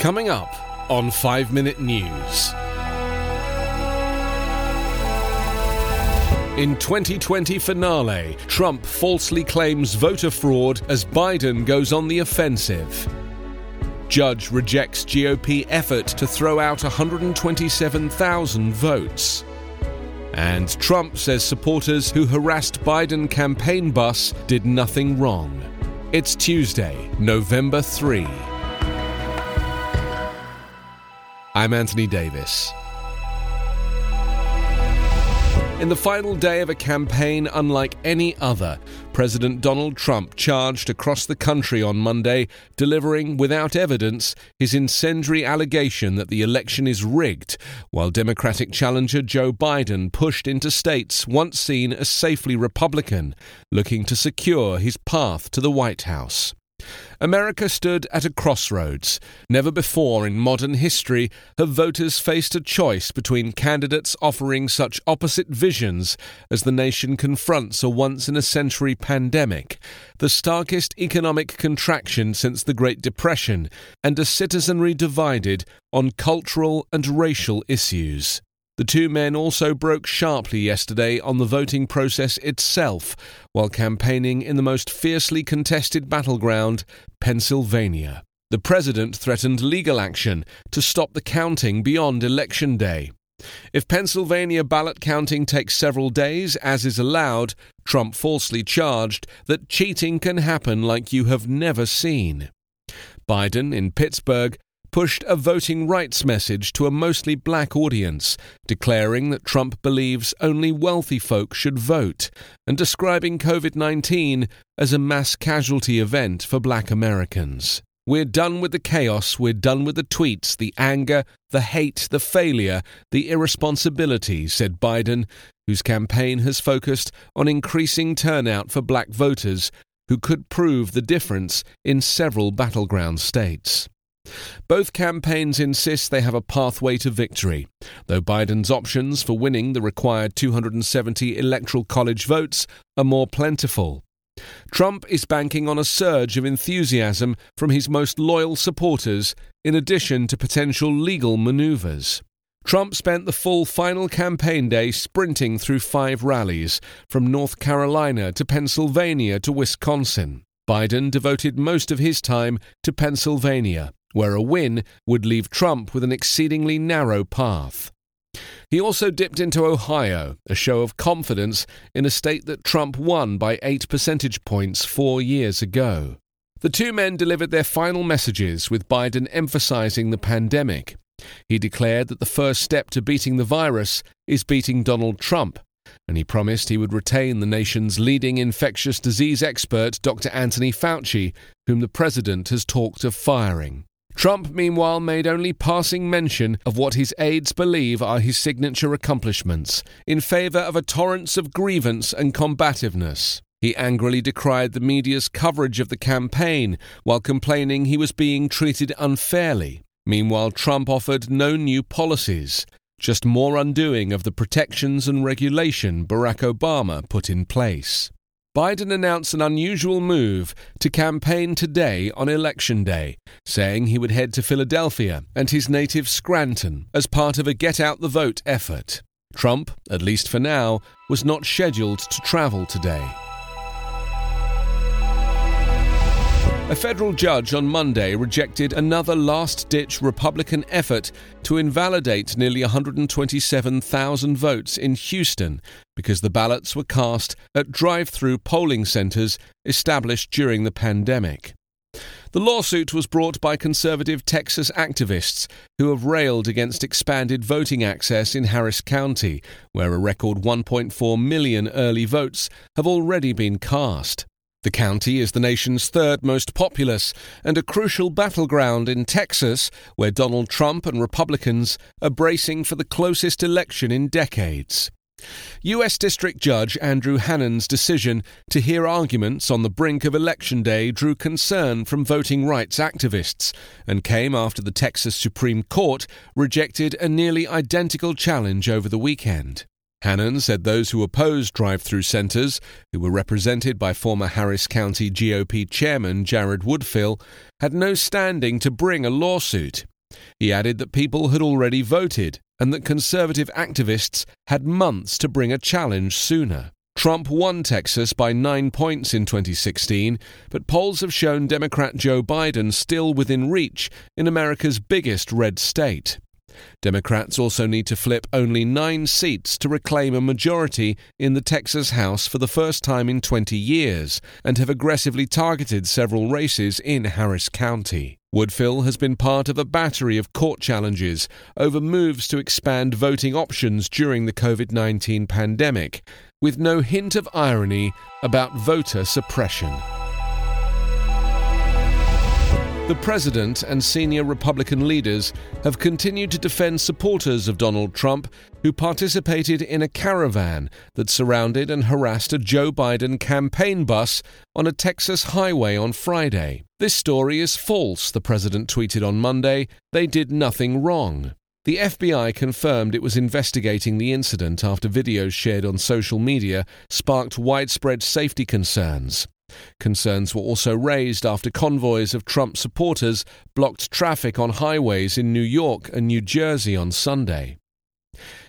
Coming up on 5 Minute News. In 2020 finale, Trump falsely claims voter fraud as Biden goes on the offensive. Judge rejects GOP effort to throw out 127,000 votes. And Trump says supporters who harassed Biden campaign bus did nothing wrong. It's Tuesday, November 3. I'm Anthony Davis. In the final day of a campaign unlike any other, President Donald Trump charged across the country on Monday, delivering without evidence his incendiary allegation that the election is rigged, while Democratic challenger Joe Biden pushed into states once seen as safely Republican, looking to secure his path to the White House. America stood at a crossroads. Never before in modern history have voters faced a choice between candidates offering such opposite visions as the nation confronts a once in a century pandemic, the starkest economic contraction since the Great Depression, and a citizenry divided on cultural and racial issues. The two men also broke sharply yesterday on the voting process itself while campaigning in the most fiercely contested battleground, Pennsylvania. The president threatened legal action to stop the counting beyond Election Day. If Pennsylvania ballot counting takes several days, as is allowed, Trump falsely charged that cheating can happen like you have never seen. Biden in Pittsburgh pushed a voting rights message to a mostly black audience, declaring that Trump believes only wealthy folk should vote, and describing COVID 19 as a mass casualty event for black Americans. We're done with the chaos, we're done with the tweets, the anger, the hate, the failure, the irresponsibility, said Biden, whose campaign has focused on increasing turnout for black voters who could prove the difference in several battleground states. Both campaigns insist they have a pathway to victory, though Biden's options for winning the required 270 electoral college votes are more plentiful. Trump is banking on a surge of enthusiasm from his most loyal supporters, in addition to potential legal maneuvers. Trump spent the full final campaign day sprinting through five rallies, from North Carolina to Pennsylvania to Wisconsin. Biden devoted most of his time to Pennsylvania, where a win would leave Trump with an exceedingly narrow path. He also dipped into Ohio, a show of confidence in a state that Trump won by eight percentage points four years ago. The two men delivered their final messages, with Biden emphasizing the pandemic. He declared that the first step to beating the virus is beating Donald Trump, and he promised he would retain the nation's leading infectious disease expert, Dr. Anthony Fauci, whom the president has talked of firing. Trump, meanwhile, made only passing mention of what his aides believe are his signature accomplishments, in favour of a torrent of grievance and combativeness. He angrily decried the media's coverage of the campaign while complaining he was being treated unfairly. Meanwhile, Trump offered no new policies, just more undoing of the protections and regulation Barack Obama put in place. Biden announced an unusual move to campaign today on Election Day, saying he would head to Philadelphia and his native Scranton as part of a get out the vote effort. Trump, at least for now, was not scheduled to travel today. A federal judge on Monday rejected another last ditch Republican effort to invalidate nearly 127,000 votes in Houston because the ballots were cast at drive through polling centers established during the pandemic. The lawsuit was brought by conservative Texas activists who have railed against expanded voting access in Harris County, where a record 1.4 million early votes have already been cast. The county is the nation's third most populous and a crucial battleground in Texas, where Donald Trump and Republicans are bracing for the closest election in decades. U.S. District Judge Andrew Hanen's decision to hear arguments on the brink of Election Day drew concern from voting rights activists and came after the Texas Supreme Court rejected a nearly identical challenge over the weekend. Hanen said those who opposed drive through centres, who were represented by former Harris County GOP chairman Jared Woodfill, had no standing to bring a lawsuit. He added that people had already voted and that conservative activists had months to bring a challenge sooner. Trump won Texas by nine points in 2016, but polls have shown Democrat Joe Biden still within reach in America's biggest red state. Democrats also need to flip only nine seats to reclaim a majority in the Texas House for the first time in 20 years and have aggressively targeted several races in Harris County. Woodfill has been part of a battery of court challenges over moves to expand voting options during the COVID 19 pandemic, with no hint of irony about voter suppression. The president and senior Republican leaders have continued to defend supporters of Donald Trump who participated in a caravan that surrounded and harassed a Joe Biden campaign bus on a Texas highway on Friday. This story is false, the president tweeted on Monday. They did nothing wrong. The FBI confirmed it was investigating the incident after videos shared on social media sparked widespread safety concerns. Concerns were also raised after convoys of Trump supporters blocked traffic on highways in New York and New Jersey on Sunday.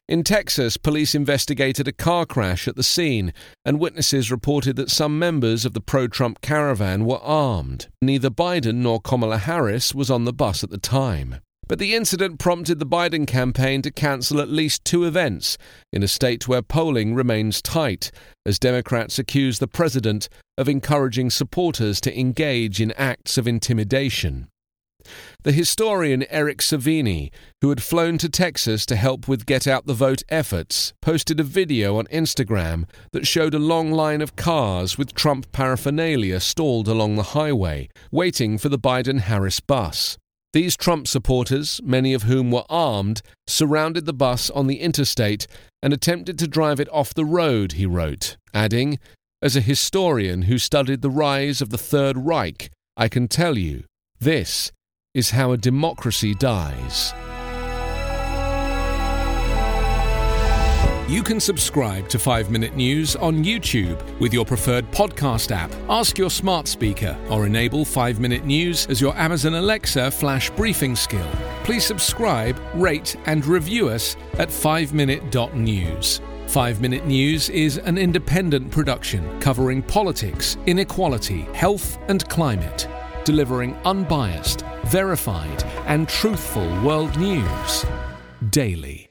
In Texas, police investigated a car crash at the scene, and witnesses reported that some members of the pro Trump caravan were armed. Neither Biden nor Kamala Harris was on the bus at the time. But the incident prompted the Biden campaign to cancel at least two events in a state where polling remains tight, as Democrats accuse the president of encouraging supporters to engage in acts of intimidation. The historian Eric Cervini, who had flown to Texas to help with Get Out the Vote efforts, posted a video on Instagram that showed a long line of cars with Trump paraphernalia stalled along the highway, waiting for the Biden Harris bus. These Trump supporters, many of whom were armed, surrounded the bus on the interstate and attempted to drive it off the road, he wrote, adding, As a historian who studied the rise of the Third Reich, I can tell you, this is how a democracy dies. You can subscribe to 5 Minute News on YouTube with your preferred podcast app. Ask your smart speaker or enable 5 Minute News as your Amazon Alexa flash briefing skill. Please subscribe, rate, and review us at 5minute.news. 5 Minute News is an independent production covering politics, inequality, health, and climate, delivering unbiased, verified, and truthful world news daily.